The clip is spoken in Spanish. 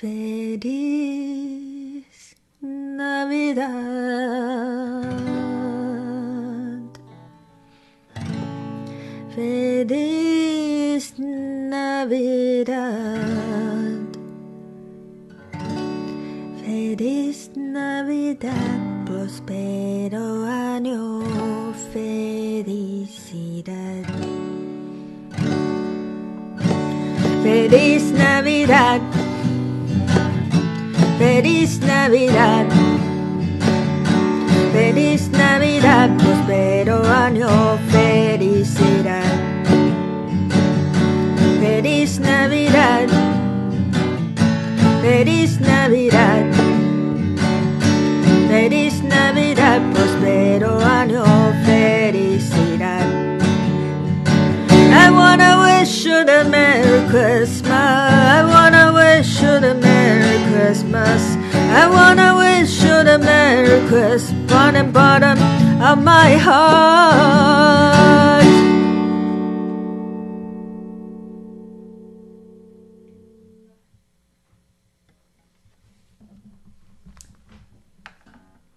Feliz Navidad. Feliz Navidad. Feliz Navidad, prospero año, felicidad. Feliz Navidad. Feliz Navidad. Feliz Navidad, prospero año, felicidad. Feliz Navidad. Feliz Navidad. Feliz Navidad, prospero año, felicidad. I wanna wish you the Merry Christmas. I wanna wish you the Merry Christmas the bottom of my heart.